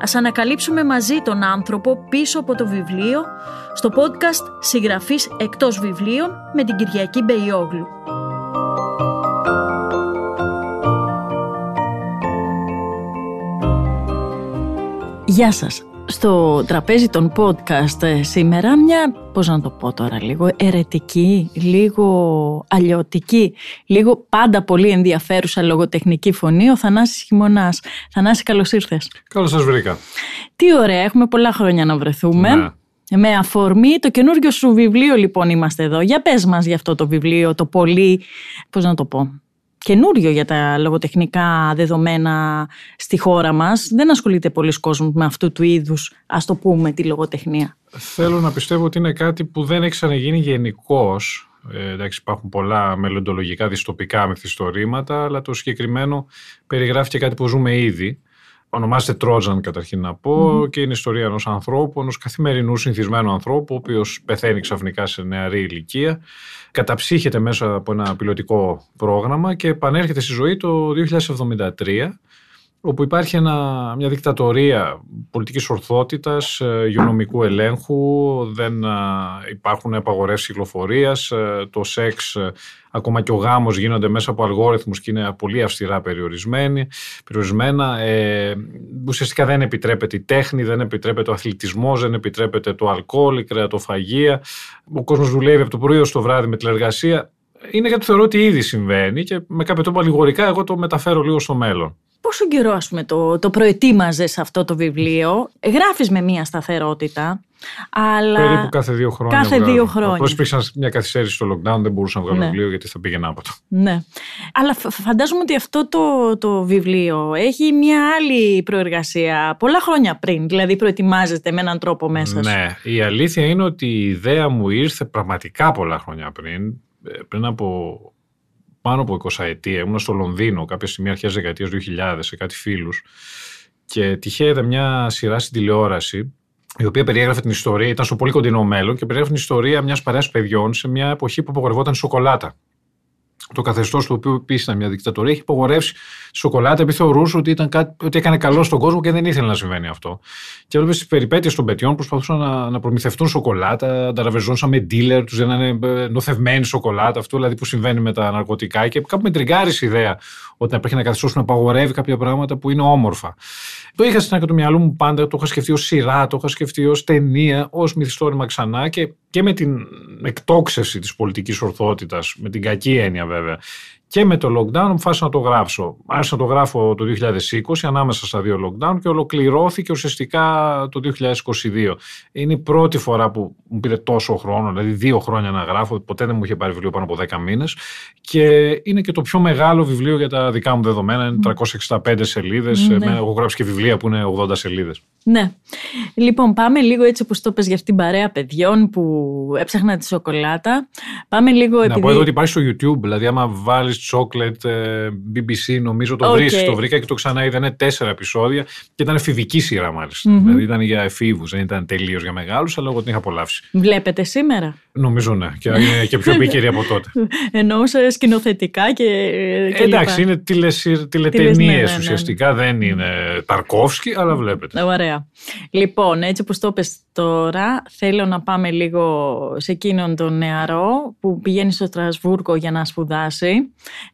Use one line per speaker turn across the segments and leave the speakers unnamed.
Ας ανακαλύψουμε μαζί τον άνθρωπο πίσω από το βιβλίο στο podcast «Συγγραφής εκτός βιβλίων» με την Κυριακή Μπεϊόγλου. Γεια σας. Στο τραπέζι των podcast ε, σήμερα μια, πώς να το πω τώρα, λίγο ερετική, λίγο αλλιωτική, λίγο πάντα πολύ ενδιαφέρουσα λογοτεχνική φωνή, ο Θανάσης Χειμωνάς. Θανάση, καλώς ήρθες.
Καλώς σας βρήκα.
Τι ωραία, έχουμε πολλά χρόνια να βρεθούμε.
Ναι.
Με αφορμή το καινούργιο σου βιβλίο λοιπόν είμαστε εδώ. Για πες μας για αυτό το βιβλίο, το πολύ, πώς να το πω, καινούριο για τα λογοτεχνικά δεδομένα στη χώρα μας. Δεν ασχολείται πολλοί κόσμος με αυτού του είδους, ας το πούμε, τη λογοτεχνία.
Θέλω να πιστεύω ότι είναι κάτι που δεν έχει ξαναγίνει γενικώς. Ε, εντάξει, υπάρχουν πολλά μελλοντολογικά δυστοπικά μυθιστορήματα, αλλά το συγκεκριμένο περιγράφει και κάτι που ζούμε ήδη. Ονομάζεται Τρότζαν καταρχήν να πω και είναι η ιστορία ενός ανθρώπου, ενός καθημερινού συνηθισμένου ανθρώπου, ο οποίος πεθαίνει ξαφνικά σε νεαρή ηλικία, καταψύχεται μέσα από ένα πιλωτικό πρόγραμμα και επανέρχεται στη ζωή το 2073 όπου υπάρχει ένα, μια δικτατορία πολιτικής ορθότητας, ε, υγειονομικού ελέγχου, δεν ε, υπάρχουν απαγορεύσεις κυκλοφορίας, ε, το σεξ, ακόμα και ο γάμος γίνονται μέσα από αλγόριθμους και είναι πολύ αυστηρά περιορισμένοι, περιορισμένα. Ε, ουσιαστικά δεν επιτρέπεται η τέχνη, δεν επιτρέπεται ο αθλητισμός, δεν επιτρέπεται το αλκοόλ, η κρεατοφαγία. Ο κόσμος δουλεύει από το πρωί ως το βράδυ με τηλεργασία. Είναι γιατί θεωρώ ότι ήδη συμβαίνει και με κάποιο τρόπο αλληγορικά εγώ το μεταφέρω λίγο στο μέλλον.
Πόσο καιρό, ας πούμε, το, το προετοίμαζες αυτό το βιβλίο; Γράφεις με μία σταθερότητα, αλλά...
Περίπου κάθε δύο χρόνια.
Κάθε
βγάζω.
δύο χρόνια.
Απλώς υπήρξαν μια καθυστέρηση στο lockdown, δεν μπορούσα να βγάλω
Ναι.
βιβλίο γιατί θα πήγαινα από το.
Ναι. Αλλά φ- φαντάζομαι ότι αυτό το, το βιβλίο έχει μια άλλη προεργασία πολλά χρόνια πριν. Δηλαδή προετοιμάζεται με έναν τρόπο μέσα σου.
Ναι, η αλήθεια είναι ότι η ιδέα μου ήρθε πραγματικά πολλά χρόνια πριν. Ε, Πριν από πάνω από 20 ετία. Ήμουν στο Λονδίνο κάποια στιγμή αρχές δεκαετίας 2000 σε κάτι φίλους και τυχαία είδα μια σειρά στην τηλεόραση η οποία περιέγραφε την ιστορία, ήταν στο πολύ κοντινό μέλλον και περιέγραφε την ιστορία μιας παρέας παιδιών σε μια εποχή που απογορευόταν η σοκολάτα. Το καθεστώς του οποίου επίσης ήταν μια δικτατορία έχει υπογορεύσει τη σοκολάτα επειδή θεωρούσε ότι, ήταν κάτι, ότι έκανε καλό στον κόσμο και δεν ήθελε να συμβαίνει αυτό. Και έβλεπε τις περιπέτειες των παιδιών προσπαθούσαν να, να προμηθευτούν σοκολάτα, ανταραβεζόντουσαν με dealer, τους δίνανε ε, νοθευμένη σοκολάτα, αυτό δηλαδή που συμβαίνει με τα ναρκωτικά. Και κάπου με τριγκάρει η ιδέα ότι να πρέπει να καθεστώ να απαγορεύει κάποια πράγματα που είναι όμορφα. Το είχα στην άκρη του μυαλού μου πάντα, το είχα σκεφτεί ως σειρά, το είχα σκεφτεί ως ταινία, ως μυθιστόρημα ξανά και, και με την εκτόξευση της πολιτικής ορθότητας, με την κακή έννοια βέβαια, peuvent και με το lockdown αποφάσισα να το γράψω. Άρχισα να το γράφω το 2020 ανάμεσα στα δύο lockdown και ολοκληρώθηκε ουσιαστικά το 2022. Είναι η πρώτη φορά που μου πήρε τόσο χρόνο, δηλαδή δύο χρόνια να γράφω. Ποτέ δεν μου είχε πάρει βιβλίο πάνω από 10 μήνες. Και είναι και το πιο μεγάλο βιβλίο για τα δικά μου δεδομένα. Είναι 365 σελίδες.
Ναι.
Έχω γράψει και βιβλία που είναι 80 σελίδες.
Ναι. Λοιπόν, πάμε λίγο έτσι που το πες για αυτήν την παρέα παιδιών που έψαχναν τη σοκολάτα. Πάμε λίγο
Να
επειδή...
πω εδώ ότι υπάρχει στο YouTube, δηλαδή άμα βάλεις chocolate ε, BBC, νομίζω το
Οκ.
βρεις, το βρήκα και το ξαναείδα. Είναι τέσσερα επεισόδια και ήταν εφηβική σειρά μάλιστα.
Μμμ.
Δηλαδή ήταν για εφήβους, δεν ήταν τελείως για μεγάλους, αλλά εγώ την είχα απολαύσει.
Βλέπετε σήμερα;
Νομίζω ναι, και είναι και πιο επίκαιρη από τότε.
Εννοούσα σκηνοθετικά και, και
Εντάξει,
λοιπά.
είναι τηλεσυ...
ναι,
τηλεταινία
ναι, ναι, ναι.
ουσιαστικά, δεν είναι Ταρκόφσκι, αλλά βλέπετε.
Ωραία. Λοιπόν, έτσι που το πες τώρα, θέλω να πάμε λίγο σε εκείνον τον νεαρό που πηγαίνει στο Στρασβούργο για να σπουδάσει.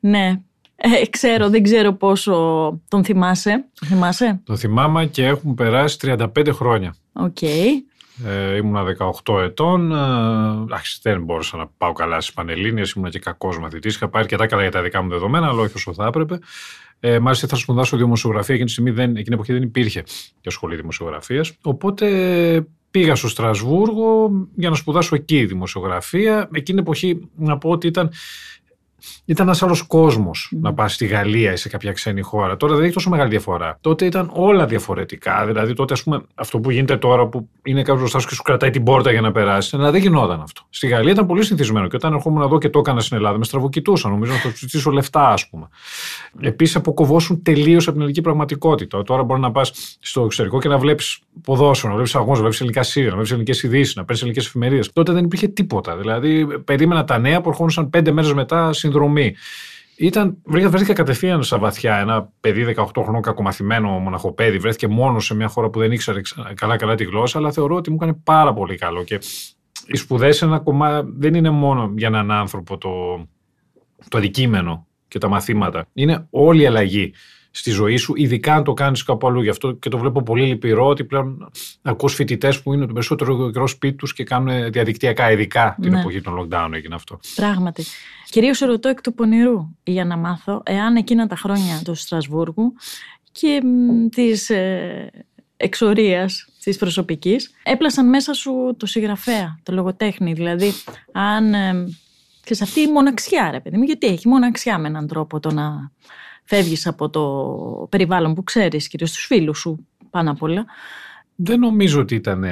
Ναι, ε, ξέρω, δεν ξέρω πόσο τον θυμάσαι. Τον θυμάσαι;
Το θυμάμαι και έχουν περάσει 35 χρόνια.
Οκ.
Ε, ήμουνα 18 ετών. Ε, εντάξει, δεν μπορούσα να πάω καλά στις Πανελλήνιες, ήμουνα και κακός μαθητής. Είχα πάρει και τα καλά για τα δικά μου δεδομένα, αλλά όχι όσο θα έπρεπε. Ε, μάλιστα θα σπουδάσω δημοσιογραφία. Εκείνη τη στιγμή δεν, εκείνη την εποχή δεν υπήρχε και σχολή δημοσιογραφίας. Οπότε πήγα στο Στρασβούργο για να σπουδάσω εκεί δημοσιογραφία. Εκείνη την εποχή να πω ότι ήταν ήταν ένας άλλος κόσμος να πας στη Γαλλία ή σε κάποια ξένη χώρα. Τώρα δεν έχει τόσο μεγάλη διαφορά. Τότε ήταν όλα διαφορετικά. Δηλαδή, τότε, ας πούμε, αυτό που γίνεται τώρα που είναι κάποιος μπροστά σου και σου κρατάει την πόρτα για να περάσεις, αλλά δεν γινόταν αυτό. Στη Γαλλία ήταν πολύ συνηθισμένο και όταν ερχόμουν εδώ και το έκανα στην Ελλάδα, με στραβοκοιτούσαν. Νομίζω να το ζητήσω λεφτά, ας πούμε. Επίσης, αποκοβώσουν τελείως από την ελληνική πραγματικότητα. Τώρα μπορεί να πας στο εξωτερικό και να βλέπεις ποδόσφαιρο, να βλέπεις αγώνες, να βλέπεις ελληνικά σύρια, να βλέπεις ελληνικές ειδήσεις, να παίρνεις ελληνικές εφημερίδες. Τότε δεν υπήρχε τίποτα. Δηλαδή, περίμενα τα νέα που ερχόντουσαν πέντε μέρες μετά συνδρομή. Ήταν, βρέθηκα κατευθείαν στα βαθιά. Ένα παιδί 18 χρονών κακομαθημένο μοναχοπέδι βρέθηκε μόνος σε μια χώρα που δεν ήξερε καλά-καλά τη γλώσσα, αλλά θεωρώ ότι μου έκανε πάρα πολύ καλό. Και οι σπουδές ένα κομμάτι δεν είναι μόνο για έναν άνθρωπο το, το αντικείμενο και τα μαθήματα. Είναι όλη η αλλαγή στη ζωή σου, ειδικά αν το κάνεις κάπου αλλού. Γι' αυτό και το βλέπω πολύ λυπηρό ότι πλέον ακούς φοιτητές που είναι το περισσότερο καιρό σπίτι τους και κάνουν διαδικτυακά, ειδικά την ναι. εποχή των lockdown έγινε αυτό.
Πράγματι. Κυρίως ρωτώ εκ του πονηρού για να μάθω εάν εκείνα τα χρόνια του Στρασβούργου και της ε, εξορίας της προσωπικής έπλασαν μέσα σου το συγγραφέα, το λογοτέχνη. Δηλαδή, αν. Ε, ξέρεις, αυτή η μοναξιά, ρε παιδί μου, γιατί έχει μοναξιά με έναν τρόπο το να φεύγεις από το περιβάλλον που ξέρεις, κυρίως τους φίλους σου πάνω απ' όλα.
Δεν νομίζω ότι ήταν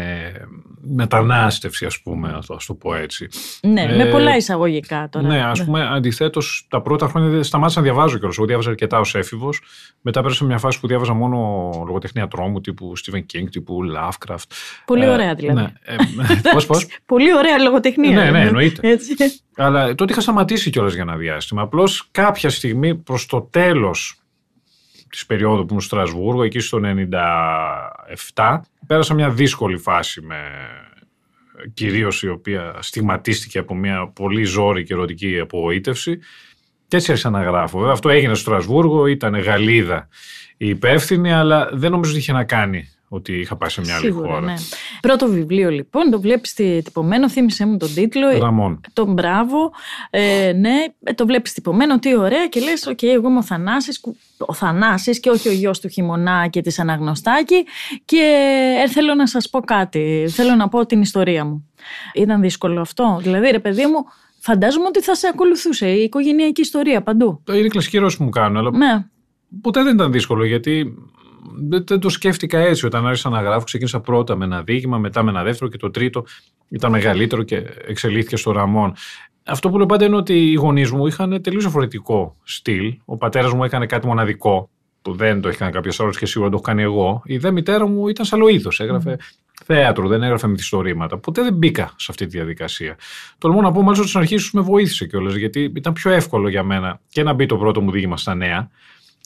μετανάστευση, ας πούμε, να το πω έτσι.
Ναι, ε, με πολλά εισαγωγικά τώρα.
Ναι, ας πούμε, αντιθέτως, τα πρώτα χρόνια σταμάτησα να διαβάζω κιόλας. Εγώ διάβαζα αρκετά ως έφηβος. Μετά πέρασα μια φάση που διάβαζα μόνο λογοτεχνία τρόμου, τύπου Stephen King, τύπου Lovecraft.
Πολύ ε, ωραία δηλαδή. Ναι,
ε, πώς, πώς;
Πολύ ωραία λογοτεχνία.
ναι, ναι, εννοείται. Έτσι. Αλλά τότε είχα σταματήσει κιόλας για ένα διάστημα. Απλώς κάποια στιγμή προς το τέλος της περίοδου που ήμουν στο Στρασβούργο, εκεί στο 97, πέρασα μια δύσκολη φάση με κυρίως η οποία στιγματίστηκε από μια πολύ ζώρη και ερωτική απογοήτευση. Και έτσι άρχισα να γράφω. Βέβαια, αυτό έγινε στο Στρασβούργο, ήταν Γαλλίδα η υπεύθυνη, αλλά δεν νομίζω ότι είχε να κάνει ότι είχα πάει σε μια άλλη
χώρα. Ναι. Πρώτο βιβλίο λοιπόν, το βλέπεις τυπωμένο, θύμισε μου τον τίτλο.
Ραμόν.
Τον μπράβο. Ε, ναι, το βλέπεις τυπωμένο, τι ωραία και λες: Οκ, εγώ είμαι ο Θανάσης, ο Θανάσης και όχι ο γιος του Χειμωνά και της Αναγνωστάκη. Και ε, θέλω να σας πω κάτι. Θέλω να πω την ιστορία μου. Ήταν δύσκολο αυτό. Δηλαδή, ρε παιδί μου, φαντάζομαι ότι θα σε ακολουθούσε η οικογενειακή ιστορία παντού.
Είναι κλασική ερώτηση που μου κάνουν, αλλά ναι. ποτέ δεν ήταν δύσκολο γιατί δεν το σκέφτηκα έτσι. Όταν άρχισα να γράφω, ξεκίνησα πρώτα με ένα δείγμα, μετά με ένα δεύτερο και το τρίτο ήταν μεγαλύτερο και εξελίχθηκε στο Ραμόν. Αυτό που λέω πάντα είναι ότι οι γονείς μου είχαν τελείως διαφορετικό στυλ. Ο πατέρας μου έκανε κάτι μοναδικό, που δεν το έχει κάνει κάποιος άλλος και σίγουρα το έχω κάνει εγώ. Η δε μητέρα μου ήταν σαν είδο. Έγραφε θέατρο, δεν έγραφε μυθιστορήματα. Ποτέ δεν μπήκα σε αυτή τη διαδικασία. Τολμώ να πω μάλιστα ότι στην αρχή με βοήθησε κιόλας, γιατί ήταν πιο εύκολο για μένα και να μπει το πρώτο μου δείγμα στα νέα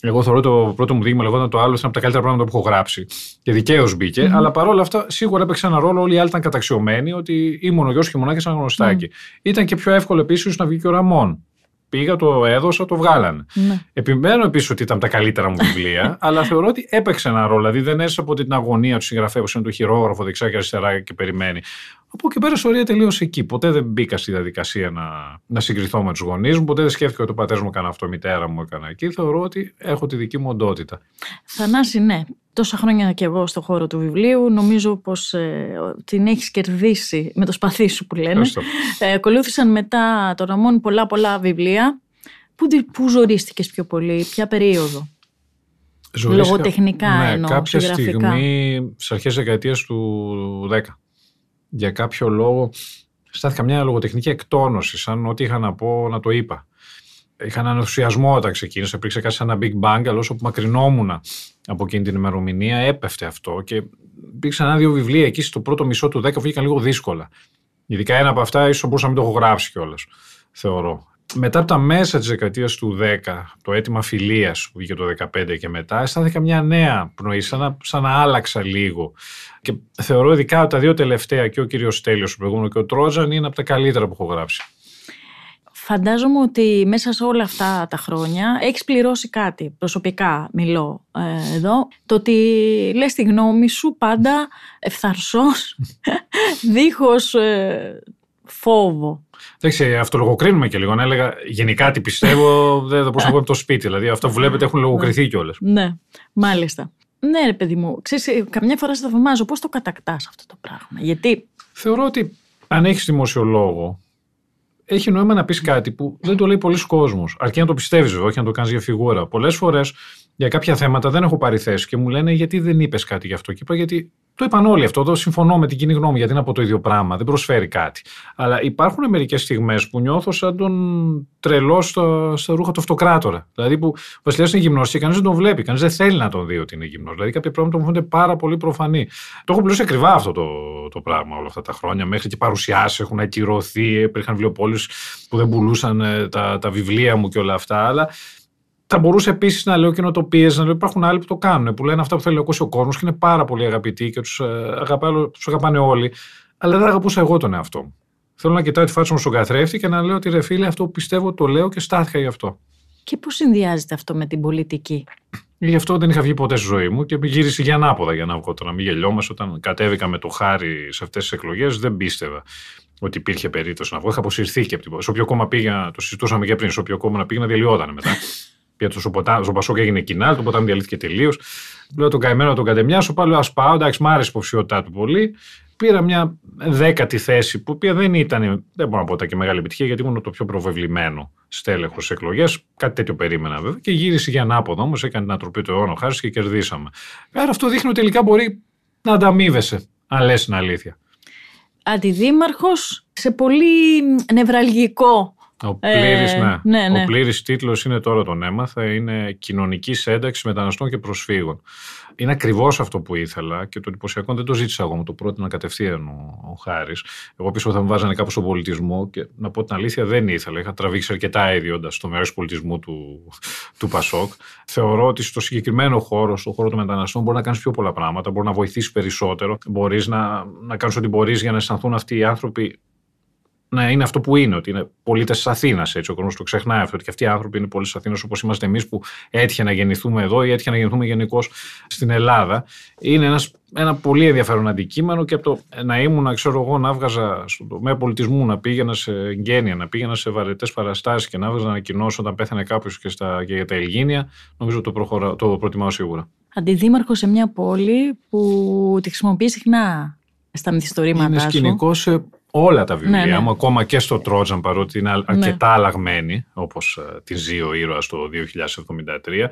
εγώ θεωρώ το πρώτο μου δείγμα λεγόταν το άλλο, ήταν από τα καλύτερα πράγματα που έχω γράψει. Και δικαίως μπήκε. Mm-hmm. Αλλά παρόλα αυτά, σίγουρα έπαιξε ένα ρόλο. Όλοι οι άλλοι ήταν καταξιωμένοι ότι ήμουν ο γιος και μονάχα σαν γνωστάκι. Mm. Ήταν και πιο εύκολο επίσης να βγει και ο Ραμόν. Πήγα, το έδωσα, το βγάλανε. Ναι. Επιμένω επίσης ότι ήταν τα καλύτερα μου βιβλία, αλλά θεωρώ ότι έπαιξε ένα ρόλο. Δηλαδή δεν έζησα από την αγωνία του συγγραφέα που είναι το χειρόγραφο δεξιά και αριστερά και περιμένει. Από εκεί πέρα ιστορία τελείωσε εκεί. Ποτέ δεν μπήκα στη διαδικασία να, να συγκριθώ με τους γονείς μου. Ποτέ δεν σκέφτηκα ότι ο πατέρας μου έκανε αυτό, η μητέρα μου έκανε εκεί. Θεωρώ ότι έχω τη δική μου οντότητα.
Θανάση, ναι. Τόσα χρόνια και εγώ στον χώρο του βιβλίου, νομίζω πως ε, την έχεις κερδίσει με το σπαθί σου που λένε. Ε, ακολούθησαν μετά το Ραμόν πολλά πολλά βιβλία. Πού, πού ζορίστηκες πιο πολύ, ποια περίοδο; Ζωρίστηκα, Λογοτεχνικά ναι, εννοώ,
κάποια στιγμή στις αρχές δεκαετίας του 10 για κάποιο λόγο στάθηκα μια λογοτεχνική εκτόνωση, σαν ό,τι είχα να πω να το είπα. Είχα έναν ενθουσιασμό όταν ξεκίνησα, υπήρξε κάτι σαν ένα big bang, αλλά όσο που μακρινόμουν από εκείνη την ημερομηνία έπεφτε αυτό και υπήρξαν ένα-δύο βιβλία εκεί στο πρώτο μισό του 10 που βγήκαν λίγο δύσκολα. Ειδικά ένα από αυτά ίσως μπορούσα να μην το έχω γράψει κιόλας, θεωρώ μετά από τα μέσα της δεκαετίας του 10, το αίτημα φιλίας που βγήκε το 15 και μετά, αισθάνθηκα μια νέα πνοή, σαν να, σαν να άλλαξα λίγο. Και θεωρώ ειδικά ότι τα δύο τελευταία, και ο κύριος Στέλιος, ο προηγούμενο και ο Τρότζαν, είναι από τα καλύτερα που έχω γράψει.
Φαντάζομαι ότι μέσα σε όλα αυτά τα χρόνια έχεις πληρώσει κάτι, προσωπικά μιλώ ε, εδώ, το ότι λες τη γνώμη σου πάντα ευθαρσός, δίχως ε, φόβο.
Εντάξει, αυτολογοκρίνουμε και λίγο. Να έλεγα γενικά τι πιστεύω, δεν θα μπορούσα να πω το σπίτι. Δηλαδή, αυτά που βλέπετε έχουν λογοκριθεί ναι. κιόλας.
Ναι, μάλιστα. Ναι, ρε παιδί μου, ξέρεις, καμιά φορά σε θαυμάζω πώς το κατακτάς αυτό το πράγμα. Γιατί.
Θεωρώ ότι αν έχεις δημοσιολόγο, έχει νόημα να πεις κάτι που δεν το λέει πολλοί κόσμος. Αρκεί να το πιστεύεις, βέβαια, όχι να το κάνεις για φιγούρα. Πολλές φορές για κάποια θέματα δεν έχω πάρει θέση και μου λένε γιατί δεν είπες κάτι γι' αυτό. Και είπα γιατί το είπαν όλοι αυτό. Εδώ συμφωνώ με την κοινή γνώμη γιατί είναι από το ίδιο πράγμα. Δεν προσφέρει κάτι. Αλλά υπάρχουν μερικές στιγμές που νιώθω σαν τον τρελό στα, στα ρούχα του αυτοκράτορα. Δηλαδή που ο Βασιλιάς είναι γυμνός και κανείς δεν τον βλέπει. Κανείς δεν θέλει να τον δει ότι είναι γυμνός. Δηλαδή κάποια πράγματα μου φαίνονται πάρα πολύ προφανή. Το έχω πληρώσει ακριβά αυτό το, το πράγμα όλα αυτά τα χρόνια. Μέχρι και παρουσιάσεις έχουν ακυρωθεί. Υπήρχαν βιβλιοπόλεις που δεν πουλούσαν ε, τα, τα βιβλία μου και όλα αυτά. Αλλά θα μπορούσε επίσης να λέω κοινοτοπίε, να λέω υπάρχουν άλλοι που το κάνουν, που λένε αυτά που θέλει να ακούσει ο κόσμο και είναι πάρα πολύ αγαπητοί και τους ε, τους αγαπάνε όλοι. Αλλά δεν αγαπούσα εγώ τον εαυτό μου. Θέλω να κοιτάω τη φάτσα μου στον καθρέφτη και να λέω ότι ρε φίλε, αυτό που πιστεύω το λέω και στάθηκα γι' αυτό.
Και πώς συνδυάζεται αυτό με την πολιτική;
Γι' αυτό δεν είχα βγει ποτέ στη ζωή μου και με γύρισε για ανάποδα για να βγω. Το να μην γελιόμαστε. Όταν κατέβηκα με το χάρι σε αυτές τις εκλογές, δεν πίστευα ότι υπήρχε περίπτωση να βγω. Είχα αποσυρθεί και από την Σε όποιο κόμμα πήγα, το συζητούσαμε και πριν, σε όποιο κόμμα να πήγαινα, διαλυόταν μετά. Για το στο Πασόκ έγινε κοινά, το ποτάμι διαλύθηκε τελείως. Λέω τον καημένο τον κατεμιάσω, πάλι ας πάω. Εντάξει, μ' άρεσε η υποψηφιότητά του πολύ. Πήρα μια δέκατη θέση, που οποία δεν ήταν, δεν μπορώ να πω ότι και μεγάλη επιτυχία, γιατί ήμουν το πιο προβεβλημένο στέλεχος στις εκλογές. Κάτι τέτοιο περίμενα βέβαια. Και γύρισε για ανάποδο όμως, έκανε την ανατροπή του αιώνα χάρη και κερδίσαμε. Άρα αυτό δείχνει ότι τελικά μπορεί να ανταμείβεσαι, αν λες την αλήθεια.
Αντιδήμαρχος σε πολύ νευραλγικό
ο πλήρης, ε, ναι. ναι, ναι. Ο πλήρης τίτλος είναι τώρα τον έμαθα, είναι κοινωνική ένταξη μεταναστών και προσφύγων. Είναι ακριβώς αυτό που ήθελα και το εντυπωσιακό δεν το ζήτησα εγώ, μου το πρότεινα κατευθείαν ο, ο Χάρης. Εγώ πίσω θα μου βάζανε κάπου στον πολιτισμό και να πω την αλήθεια δεν ήθελα. Είχα τραβήξει αρκετά ήδη όντα στο μέρος πολιτισμού του, του Πασόκ. Θεωρώ ότι στο συγκεκριμένο χώρο, στο χώρο των μεταναστών, μπορεί να κάνεις πιο πολλά πράγματα, μπορεί να βοηθήσεις περισσότερο. Μπορείς να, να κάνεις ό,τι μπορείς για να αισθανθούν αυτοί οι άνθρωποι να είναι αυτό που είναι, ότι είναι πολίτες της Αθήνας. Έτσι, ο κόσμος το ξεχνάει αυτό, ότι και αυτοί οι άνθρωποι είναι πολίτες της Αθήνας όπως είμαστε εμείς που έτυχε να γεννηθούμε εδώ ή έτυχε να γεννηθούμε γενικώς στην Ελλάδα. Είναι ένας, ένα πολύ ενδιαφέρον αντικείμενο και από το να ήμουν, ξέρω εγώ, να έβγαζα στον τομέα πολιτισμού, να πήγαινα σε γένεια, να πήγαινα σε βαρετές παραστάσεις και να έβγαζα ανακοινώσω όταν πέθανε κάποιος και, και για τα Ελγίνια, νομίζω το, προχωρα, το προτιμάω σίγουρα.
Αντιδήμαρχος σε μια πόλη που τη χρησιμοποιεί συχνά στα μυθιστορήματά
είναι
σου.
Είναι σκηνικός σε όλα τα βιβλία ναι, ναι. μου, ακόμα και στο Τρότζαν, παρότι είναι αρκετά ναι. αλλαγμένη, όπως ε, τη ζει ο ήρωας το 2073.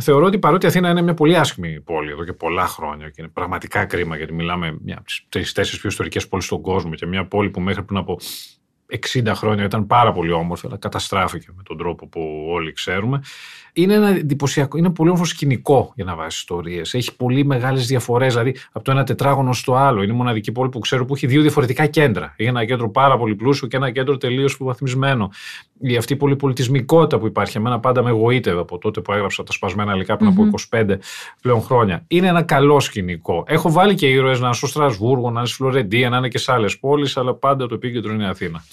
Θεωρώ ότι παρότι η Αθήνα είναι μια πολύ άσχημη πόλη εδώ και πολλά χρόνια και είναι πραγματικά κρίμα γιατί μιλάμε μια από τις τρει-τέσσερι πιο ιστορικές πόλεις στον κόσμο και μια πόλη που μέχρι πριν από 60 χρόνια ήταν πάρα πολύ όμορφη, αλλά καταστράφηκε με τον τρόπο που όλοι ξέρουμε είναι ένα εντυπωσιακό, είναι πολύ όμορφο σκηνικό για να βάζεις ιστορίες. Έχει πολύ μεγάλες διαφορές, δηλαδή από το ένα τετράγωνο στο άλλο. Είναι η μοναδική πόλη που ξέρω που έχει δύο διαφορετικά κέντρα. Έχει ένα κέντρο πάρα πολύ πλούσιο και ένα κέντρο τελείως υποβαθμισμένο. Η αυτή η πολυπολιτισμικότητα που υπάρχει, εμένα πάντα με εγωίτευε από τότε που έγραψα τα σπασμένα υλικά πριν από 25 πλέον χρόνια. Είναι ένα καλό σκηνικό. Έχω βάλει και ήρωες να είναι στο Στρασβούργο, να είναι στη Φλωρεντία, να είναι και σε άλλες πόλεις, αλλά πάντα το επίκεντρο είναι η Αθήνα.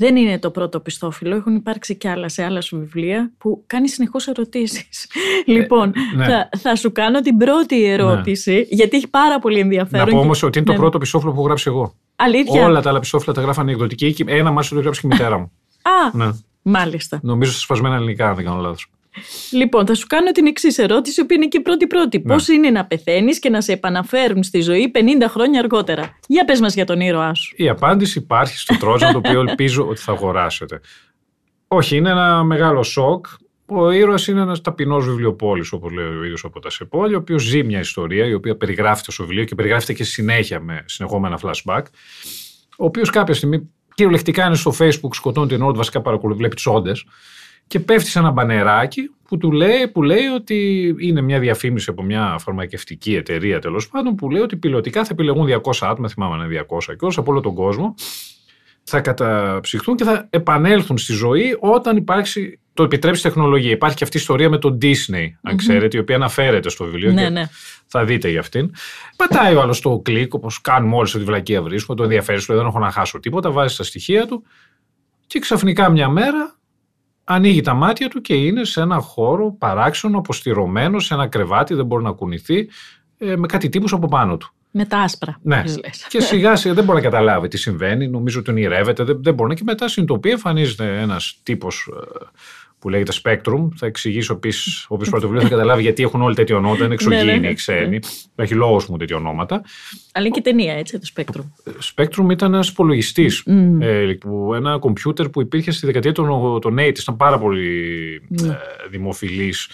Δεν είναι το πρώτο πιστόφυλλο, έχουν υπάρξει κι άλλα σε άλλα σου βιβλία που κάνει συνεχώς ερωτήσεις. Ε, λοιπόν, ναι. θα, θα σου κάνω την πρώτη ερώτηση, ναι. γιατί έχει πάρα πολύ ενδιαφέρον.
Να πω όμως ότι είναι το ναι. πρώτο πιστόφυλλο που έχω γράψει εγώ.
Αλήθεια.
Όλα τα άλλα πιστόφυλλα τα γράφανε εκδοτική. Ένα μάλιστα το γράψει και η μητέρα μου.
Α, ναι. μάλιστα.
Νομίζω στα σπασμένα ελληνικά, αν δεν κάνω λάθος.
Λοιπόν, θα σου κάνω την εξής ερώτηση, που είναι και η πρώτη-πρώτη. Ναι. Πώς είναι να πεθαίνεις και να σε επαναφέρουν στη ζωή 50 χρόνια αργότερα; Για πες μας για τον ήρωά σου.
Η απάντηση υπάρχει στο Τρόζαν, το οποίο ελπίζω ότι θα αγοράσετε. Όχι, είναι ένα μεγάλο σοκ. Ο ήρωας είναι ένας ταπεινός βιβλιοπόλης, όπως λέει ο ίδιος από τα Σεπόλη, ο οποίος ζει μια ιστορία, η οποία περιγράφεται στο βιβλίο και περιγράφεται και συνέχεια με συνεχόμενα flashback. Ο οποίος κάποια στιγμή κυριολεκτικά είναι στο Facebook, σκοτώνει την ώρα, βασικά παρακολουθεί, βλέπει τις όντες και πέφτει σε ένα μπανεράκι που του λέει, που λέει ότι είναι μια διαφήμιση από μια φαρμακευτική εταιρεία τέλος πάντων που λέει ότι πιλωτικά θα επιλεγούν 200 άτομα, θυμάμαι αν είναι 200 και από όλο τον κόσμο θα καταψυχθούν και θα επανέλθουν στη ζωή όταν υπάρξει το επιτρέψει τεχνολογία. Υπάρχει και αυτή η ιστορία με τον Disney, αν ξέρετε, η οποία αναφέρεται στο βιβλίο
ναι,
και
ναι.
θα δείτε για αυτήν. Πατάει ο άλλος το κλικ, όπως κάνουμε όλοι στη βλακία βρίσκουμε, το ενδιαφέρει σου, δεν έχω να χάσω τίποτα, βάζει τα στοιχεία του και ξαφνικά μια μέρα ανοίγει τα μάτια του και είναι σε ένα χώρο παράξενο, αποστηρωμένο, σε ένα κρεβάτι, δεν μπορεί να κουνηθεί, ε, με κάτι τύπους από πάνω του.
Με τα άσπρα.
Ναι. Και σιγά σιγά δεν μπορεί να καταλάβει τι συμβαίνει. Νομίζω ότι ονειρεύεται, δεν, δεν μπορεί. Και μετά συνειδητοποιεί, εμφανίζεται ένας τύπος ε, που λέγεται Spectrum. Θα εξηγήσω επίσης, όποιος πρωτοβουλίο θα καταλάβει γιατί έχουν όλοι τέτοια ονόματα. Είναι
Ναι, ναι,
εξωγήινοι,
ναι.
ξένοι. Έχει λόγος που έχουν τέτοια ονόματα.
Αλλά είναι και ταινία, έτσι, το Spectrum.
Spectrum ήταν ένας υπολογιστής.
Μμ.
Ε, που- ένα κομπιούτερ που υπήρχε στη δεκαετία των, των 80 Ήταν πάρα πολύ
Ναι.
ε, δημοφιλής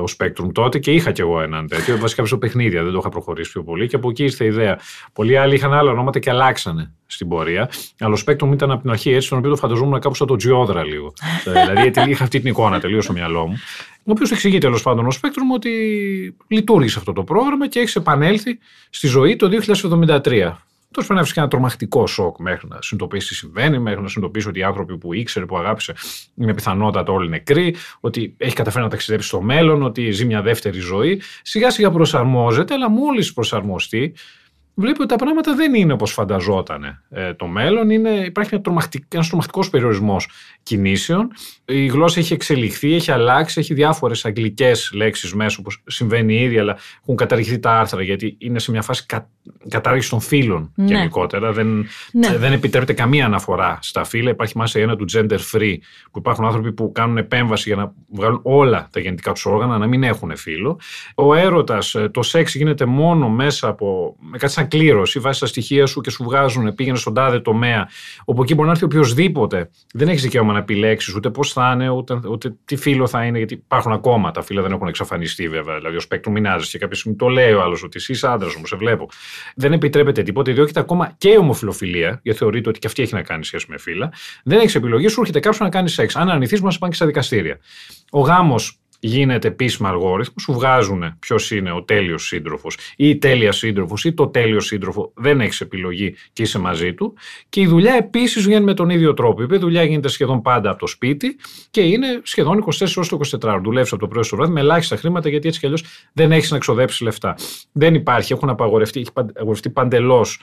ο Spectrum τότε και είχα κι εγώ έναν τέτοιο. Βασικά στο παιχνίδια, δεν το είχα προχωρήσει πιο πολύ. Και από εκεί ήρθε η ιδέα. Πολλοί άλλοι είχαν άλλα ονόματα και αλλάξανε στην πορεία. Αλλά ο Spectrum ήταν από την αρχή έτσι, τον οποίο το φανταζόμουν κάπου σαν το Τζιόδρα λίγο. Ε, δηλαδή γιατί είχα αυτή την εικόνα τελείως στο μυαλό μου. Ο οποίος εξηγεί τέλος πάντων ο Spectrum ότι λειτουργήσε αυτό το πρόγραμμα και έχει επανέλθει στη ζωή το 2073. Τόσο πρέπει να βρει και ένα τρομακτικό σοκ μέχρι να συνειδητοποιήσεις τι συμβαίνει, μέχρι να συνειδητοποιήσεις ότι οι άνθρωποι που ήξερε, που αγάπησε, είναι πιθανότατα όλοι νεκροί, ότι έχει καταφέρει να ταξιδέψει στο μέλλον, ότι ζει μια δεύτερη ζωή. Σιγά σιγά προσαρμόζεται, αλλά μόλις προσαρμοστεί, βλέπει ότι τα πράγματα δεν είναι όπως φανταζόταν ε, το μέλλον. Είναι, υπάρχει ένα τρομακτικ, ένας τρομακτικός περιορισμός κινήσεων. Η γλώσσα έχει εξελιχθεί, έχει αλλάξει, έχει διάφορες αγγλικές λέξεις μέσα όπως συμβαίνει ήδη, αλλά έχουν καταργηθεί τα άρθρα γιατί είναι σε μια φάση κα, κατάργησης των φύλων
Ναι.
γενικότερα. Δεν,
Ναι.
ε, δεν επιτρέπεται καμία αναφορά στα φύλλα. Υπάρχει μάλιστα η ένα του gender free, που υπάρχουν άνθρωποι που κάνουν επέμβαση για να βγάλουν όλα τα γεννητικά τους όργανα, να μην έχουν φύλλο. Ο έρωτας, το σεξ γίνεται μόνο μέσα από. με κάτι σαν κλήρωση, βάζει τα στοιχεία σου και σου βγάζουν, πήγαινε στον τάδε τομέα, όπου εκεί μπορεί να έρθει οποιοδήποτε. Δεν έχεις δικαίωμα να επιλέξεις ούτε πώς θα είναι, ούτε, ούτε τι φύλλο θα είναι, γιατί υπάρχουν ακόμα. Τα φύλλα δεν έχουν εξαφανιστεί βέβαια. Δηλαδή, ο σπέκτρο μηνάζει και κάποια στιγμή το λέει ο άλλος ότι εσύ είσαι άντρας μου, σε βλέπω. Δεν επιτρέπεται τίποτα, διώκεται ακόμα και η ομοφιλοφιλία, γιατί θεωρείται ότι και αυτή έχει να κάνει σχέση με φύλλα. Δεν έχεις επιλογή, σου έρχεται κάποιος να κάνει σεξ. Αν αρνηθεί, μα πάνε και στα δικαστήρια. Ο γάμος γίνεται επίσημα αλγόριθμο, σου βγάζουν ποιος είναι ο τέλειος σύντροφος ή η τέλεια σύντροφος ή το τέλειο σύντροφο. Δεν έχεις επιλογή και είσαι μαζί του. Και η δουλειά επίσης βγαίνει με τον ίδιο τρόπο. Η οποία δουλειά γίνεται σχεδόν πάντα από το σπίτι και είναι σχεδόν 24 ώρες το 24. Δουλεύεις από το πρωί στο βράδυ με ελάχιστα χρήματα γιατί έτσι κι αλλιώς δεν έχεις να ξοδέψεις λεφτά. Δεν υπάρχει, έχουν απαγορευτεί, έχει απαγορευτεί παντελώς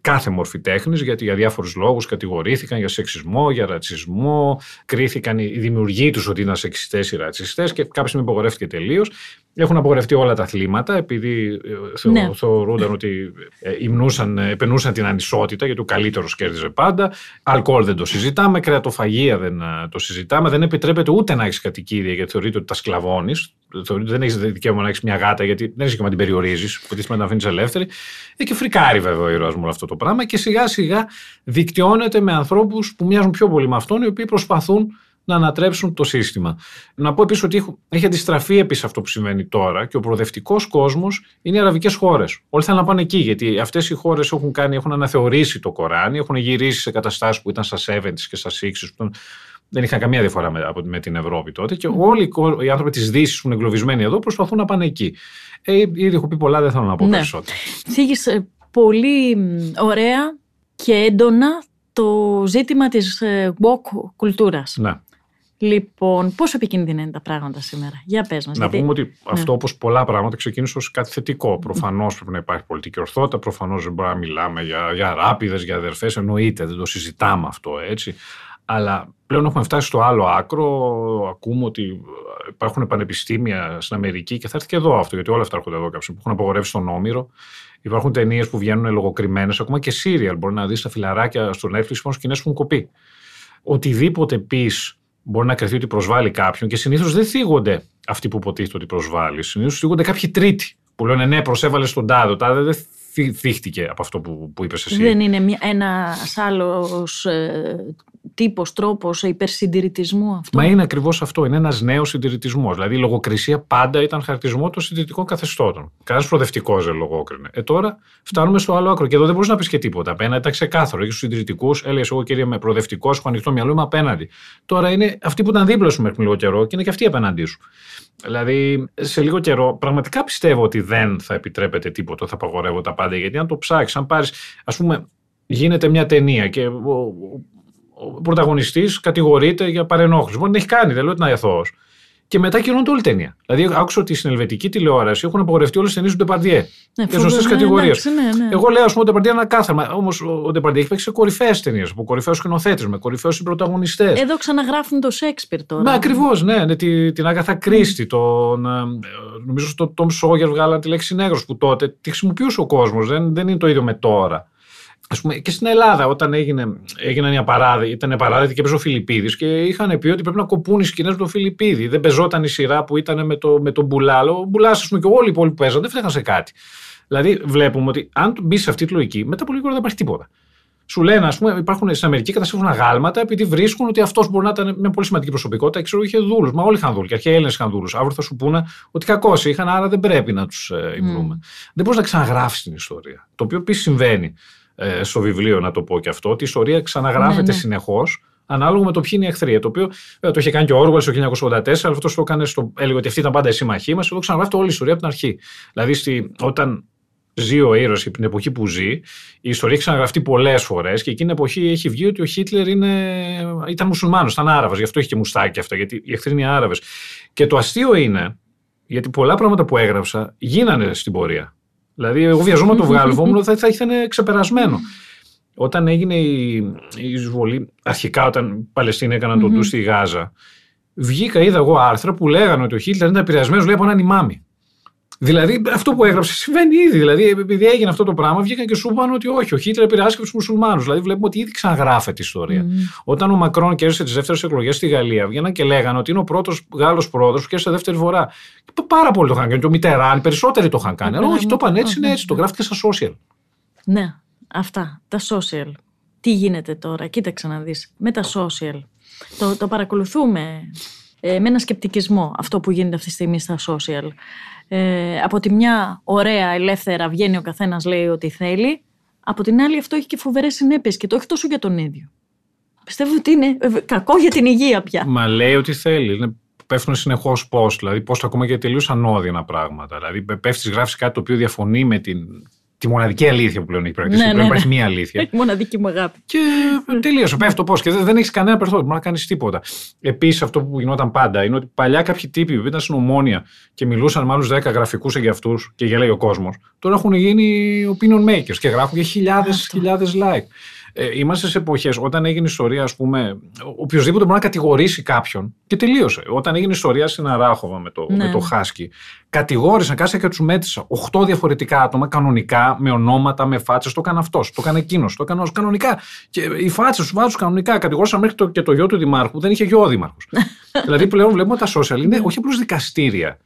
κάθε μορφή τέχνης, γιατί για διάφορους λόγους κατηγορήθηκαν για σεξισμό, για ρατσισμό, κρίθηκαν οι δημιουργοί τους ότι ήταν σεξιστές ή ρατσιστές και κάποια στιγμή απογορεύτηκε τελείως. Έχουν απογορευτεί όλα τα αθλήματα, επειδή ε, θεω,
Ναι.
θεωρούνταν ότι ε, υμνούσαν, ε, επενούσαν την ανισότητα, γιατί ο καλύτερος κέρδιζε πάντα. Αλκοόλ δεν το συζητάμε, κρεατοφαγία δεν ε, το συζητάμε, δεν επιτρέπεται ούτε να έχεις κατοικίδια, γιατί θεωρείται ότι τα σκλαβώνεις. Θεωρείται ότι δεν έχεις δικαίωμα να έχεις μια γάτα, γιατί δεν έχεις και να την περιορίζεις, που να την αφήνεις ελεύθερη. Ε, και φρικάρει βέβαια ο ήρωας μου όλο αυτό το πράγμα και σιγά σιγά δικτυώνεται με ανθρώπους που μοιάζουν πιο πολύ με αυτόν, οι οποίοι προσπαθούν να ανατρέψουν το σύστημα. Να πω επίσης ότι έχω- έχει αντιστραφεί επίσης αυτό που συμβαίνει τώρα και ο προοδευτικός κόσμος είναι οι αραβικές χώρες. Όλοι θέλουν να πάνε εκεί, γιατί αυτές οι χώρες έχουν, κάνει, έχουν αναθεωρήσει το Κοράνι, έχουν γυρίσει σε καταστάσεις που ήταν στα 70s και στα 60s, που ήταν- δεν είχαν καμία διαφορά με, από- με την Ευρώπη τότε. Και όλοι οι κο- οι άνθρωποι της Δύσης που είναι εγκλωβισμένοι εδώ προσπαθούν να πάνε εκεί. Ε, ήδη έχω πει πολλά, δεν θέλω να πω
Ναι.
περισσότερα.
Θίγεις ε, πολύ μ, ωραία και έντονα το ζήτημα της ε, woke κουλτούρας.
Ναι.
Λοιπόν, πόσο επικίνδυνα είναι τα πράγματα σήμερα; Για πες μας.
Να
γιατί-
πούμε ότι αυτό όπως πολλά πράγματα ξεκίνησε ως κάτι θετικό. Προφανώς πρέπει να υπάρχει πολιτική ορθότητα, προφανώς δεν μπορούμε να μιλάμε για, για ράπιδες, για αδερφές. Εννοείται, δεν το συζητάμε αυτό έτσι. Αλλά πλέον έχουμε φτάσει στο άλλο άκρο. Ακούμε ότι υπάρχουν πανεπιστήμια στην Αμερική και θα έρθει και εδώ αυτό, γιατί όλα αυτά έρχονται εδώ κάποιοι που έχουν απογορεύσει τον Όμηρο. Υπάρχουν ταινίες που βγαίνουν λογοκριμένες, ακόμα και σύριαλ. Μπορεί να δεις τα φιλαράκια στο Netflix μόνο σκηνέ που έχουν κοπεί. Οτιδήποτε πεις μπορεί να κρυθεί ότι προσβάλλει κάποιον και συνήθως δεν θίγονται αυτοί που υποτίθεται ότι προσβάλλει. Συνήθως θίγονται κάποιοι τρίτοι που λένε ναι, προσέβαλες στον τάδε. Ο τάδε δεν θύ- θύχτηκε από αυτό που, που είπες εσύ.
Δεν είναι μια, ένας άλλος ε, τύπος, τρόπος υπερσυντηρητισμού αυτό.
Μα είναι ακριβώς αυτό. Είναι ένας νέος συντηρητισμός. Δηλαδή η λογοκρισία πάντα ήταν χαρακτηρισμό των συντηρητικών καθεστώτων. Κανένας προοδευτικός δεν λογόκρινε. Ε, τώρα φτάνουμε στο άλλο άκρο. Και εδώ δεν μπορείς να πεις και τίποτα. Απέναντι ήταν ξεκάθαρο. Έχεις τους συντηρητικούς, έλεγες εγώ κύριε με προοδευτικός, έχω ανοιχτό μυαλό, είμαι απέναντι. Τώρα είναι αυτοί που ήταν δίπλα σου μέχρι λίγο καιρό και είναι και αυτοί απέναντί σου. Δηλαδή, σε λίγο καιρό, πραγματικά πιστεύω ότι δεν θα επιτρέπεται τίποτα, θα απαγορεύω τα πάντα. Γιατί αν το ψάξεις, αν πάρεις, ας πούμε, γίνεται μια ταινία και ο, ο, ο πρωταγωνιστής κατηγορείται για παρενόχληση. Μπορεί να έχει κάνει, δεν λέω ότι είναι αθώος. Και μετά κυρώνεται όλη η ταινία. Δηλαδή, άκουσα ότι στην ελβετική τηλεόραση έχουν απογορευτεί όλες τις ταινίες του Ντεπαρδιέ.
Ναι,
για σωστές
φοβερό,
κατηγορίες.
εντάξει, ναι, ναι.
Εγώ λέω, ας πούμε, ο Ντεπαρδιέ είναι ένα κάθαρμα. Όμως ο Ντεπαρδιέ έχει παίξει σε κορυφαίες ταινίες, από κορυφαίους σκηνοθέτες, με κορυφαίους πρωταγωνιστέ.
Εδώ ξαναγράφουν το Σέξπιρ τώρα.
Μα ακριβώς, ναι, ναι, τη- την Άγαθα Κρίστη, τον. ε, Νομίζω στο Τόμ Σόγερ βγάλαν τη λέξη νέγρος που τότε τη χρησιμοποιούσε ο κόσμος. Δεν, δεν είναι το ίδιο με τώρα. Ας πούμε, και στην Ελλάδα, όταν έγινε, έγιναν οι απαράδειτοι, ήταν απαράδειτοι και παίζει ο Φιλιππίδης και είχαν πει ότι πρέπει να κοπούν οι σκηνές με τον Φιλιππίδη. Δεν πεζόταν η σειρά που ήταν με, το, με τον Μπουλάλο. Ο Μπουλάς, ας πούμε, και όλοι οι υπόλοιποι που παίζαν δεν φταίχαν σε κάτι. Δηλαδή, βλέπουμε ότι αν μπει σε αυτή τη λογική, μετά από λίγο δεν υπάρχει τίποτα. Σου λένε, ας πούμε, υπάρχουν στην Αμερική καταστρέφουν αγάλματα επειδή βρίσκουν ότι αυτός μπορεί να ήταν μια πολύ σημαντική προσωπικότητα. Ξέρω, είχε δούλους. Μα όλοι είχαν δούλους. Και αρχαίοι Έλληνες είχαν δούλους. Αύριο θα σου πούνε ότι κακό είχαν, άρα δεν πρέπει να τους ε, Mm. Δεν μπορείς να ξαναγράφεις την ιστορία. Το οποίο επίσης συμβαίνει ε, στο βιβλίο, να το πω και αυτό, ότι η ιστορία ξαναγράφεται ναι, ναι. συνεχώς ανάλογα με το ποιοι είναι οι εχθροί. Το οποίο ε, το είχε κάνει και ο Όργουελ το 1984, αλλά αυτός το έκανε στο. έλεγε ότι αυτή ήταν πάντα η σύμμαχή μας. Εδώ ξαναγράφεται όλη η ιστορία από την αρχή. Δηλαδή, στη, όταν ζει ο ήρωα την εποχή που ζει, η ιστορία έχει ξαναγραφτεί πολλές φορές και εκείνη την εποχή έχει βγει ότι ο Χίτλερ είναι, ήταν μουσουλμάνος, ήταν Άραβας. Γι' αυτό έχει και μουστάκι αυτά, γιατί οι εχθροί είναι Άραβες. Και το αστείο είναι, γιατί πολλά πράγματα που έγραψα γίνανε στην πορεία. Δηλαδή, εγώ βιαζόμαι να το βγάλω, μου θα, θα ήταν ξεπερασμένο. Όταν έγινε η, η εισβολή, αρχικά όταν οι Παλαιστίνοι έκαναν τον ντου στη Γάζα, βγήκα, είδα εγώ άρθρα που λέγανε ότι ο Χίτλερ ήταν επηρεασμένος από έναν ημάμι. Δηλαδή αυτό που έγραψε συμβαίνει ήδη. Δηλαδή, επειδή έγινε αυτό το πράγμα, βγήκαν και σου είπαν ότι όχι, ο Χίτλερ επηρεάστηκε του μουσουλμάνους. Δηλαδή, βλέπουμε ότι ήδη ξαναγράφεται η ιστορία. Mm. Όταν ο Μακρόν κέρδισε τις δεύτερες εκλογές στη Γαλλία, βγαίναν και λέγανε ότι είναι ο πρώτος Γάλλος πρόεδρος που κέρδισε δεύτερη φορά. Και πάρα πολλοί το είχαν κάνει. Και ο Μιτεράν, περισσότεροι το είχαν κάνει. Αλλά όχι, το είπαν έτσι, είναι έτσι. Το γράφτηκε στα social.
Ναι, αυτά. Τα social. Τι γίνεται τώρα, κοίταξε να δεις. Με τα social. Το, το παρακολουθούμε ε, με ένα σκεπτικισμό αυτό που γίνεται αυτή τη στιγμή στα social. Ε, από τη μια ωραία, ελεύθερα βγαίνει ο καθένας λέει ό,τι θέλει. Από την άλλη αυτό έχει και φοβερές συνέπειες και το έχει τόσο για τον ίδιο. Πιστεύω ότι είναι ε, κακό για την υγεία πια.
Μα λέει ότι θέλει. Είναι πέφτουν συνεχώς πώ. Δηλαδή, πώ ακόμα και τελείω ανώδυνα πράγματα. Δηλαδή, πέφτεις, γράφεις κάτι το οποίο διαφωνεί με την τη μοναδική αλήθεια που πλέον έχει πρακτήσει. Ναι, ναι, ναι. υπάρχει μία αλήθεια.
Η μοναδική μου αγάπη.
Και τελείωσε. Πέφτει το πώς. Και δεν, δεν έχεις κανένα περιθώριο. Μπορεί να κάνεις τίποτα. Επίσης, αυτό που γινόταν πάντα είναι ότι παλιά κάποιοι τύποι που ήταν στην ομόνια και μιλούσαν με άλλους 10 γραφικούς για αυτούς και γελάει ο κόσμος, τώρα έχουν γίνει opinion makers και γράφουν για χιλιάδες like. Ε, είμαστε σε εποχές όταν έγινε ιστορία, ας πούμε, οποιοδήποτε μπορεί να κατηγορήσει κάποιον και τελείωσε. Όταν έγινε ιστορία στην Αράχοβα με το, ναι. με το Χάσκι, κατηγόρησαν, κάτσε και τους μέτρησα. Οχτώ διαφορετικά άτομα, κανονικά, με ονόματα, με φάτσες. Το έκανε αυτός, το έκανε εκείνος, το έκανε κανονικά. Και οι φάτσες τους βάζουν κανονικά. Κατηγόρησαν μέχρι το, και το γιο του Δημάρχου, δεν είχε γιο ο Δήμαρχο. δηλαδή πλέον βλέπουμε τα social είναι όχι απλώς δικαστήρια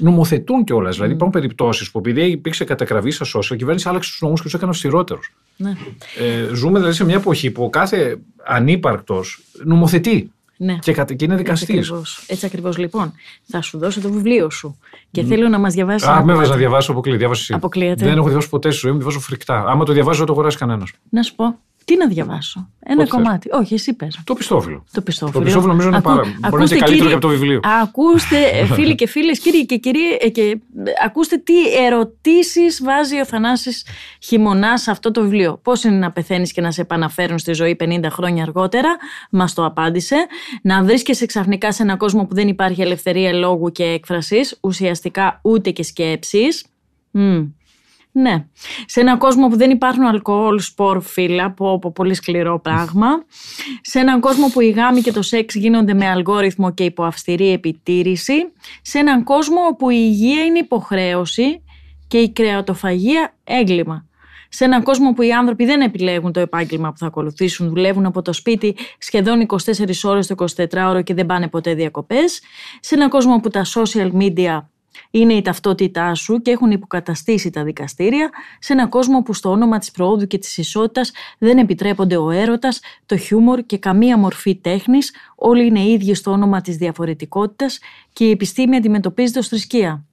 νομοθετούν κιόλας. Mm. Δηλαδή υπάρχουν περιπτώσεις που επειδή υπήρξε κατακραυγή στα social, η κυβέρνηση άλλαξε τους νόμους και τους έκανε αυστηρότερου. Ναι. Ε, ζούμε δηλαδή σε μια εποχή που ο κάθε ανύπαρκτος νομοθετεί. Ναι. Και, και είναι δικαστής.
Έτσι ακριβώς. Λοιπόν, θα σου δώσω το βιβλίο σου. Και mm. θέλω να μας διαβάσεις.
Α, με έβαζε να διαβάσω αποκλείεται. Αποκλείεται. Δεν έχω διαβάσει ποτέ στη ζωή μου, διαβάζω φρικτά. Άμα το διαβάζω, δεν το αγοράσει κανένας.
Να σου πω. Τι να διαβάσω; Ένα κομμάτι. Όχι, εσύ πες.
Το πιστόφυλλο.
Το πιστόφυλλο.
Το πιστόφυλλο νομίζω είναι πάρα. Μπορεί να είναι καλύτερο και από το βιβλίο.
Ακούστε, ε, φίλοι και φίλες, κύριοι και κυρίες, και, ε, ακούστε τι ερωτήσεις βάζει ο Θανάσης Χειμωνά σε αυτό το βιβλίο. Πώς είναι να πεθαίνεις και να σε επαναφέρουν στη ζωή 50 χρόνια αργότερα. Μας το απάντησε. Να βρίσκεσαι ξαφνικά σε έναν κόσμο που δεν υπάρχει ελευθερία λόγου και έκφρασης, ουσιαστικά ούτε και σκέψει. Mm. Ναι. Σε έναν κόσμο που δεν υπάρχουν αλκοόλ, σπορ, φύλλα, που από πολύ σκληρό πράγμα. Σε έναν κόσμο που η γάμη και το σεξ γίνονται με αλγόριθμο και υπό αυστηρή επιτήρηση. Σε έναν κόσμο όπου η υγεία είναι υποχρέωση και η κρεατοφαγία έγκλημα. Σε έναν κόσμο που οι άνθρωποι δεν επιλέγουν το επάγγελμα που θα ακολουθήσουν, δουλεύουν από το σπίτι σχεδόν 24 ώρες το 24ωρο και δεν πάνε ποτέ διακοπές. Σε έναν κόσμο που τα social media είναι η ταυτότητά σου και έχουν υποκαταστήσει τα δικαστήρια σε έναν κόσμο που στο όνομα της προόδου και της ισότητας δεν επιτρέπονται ο έρωτας, το χιούμορ και καμία μορφή τέχνης, όλοι είναι ίδιοι στο όνομα της διαφορετικότητας και η επιστήμη αντιμετωπίζεται ως θρησκεία.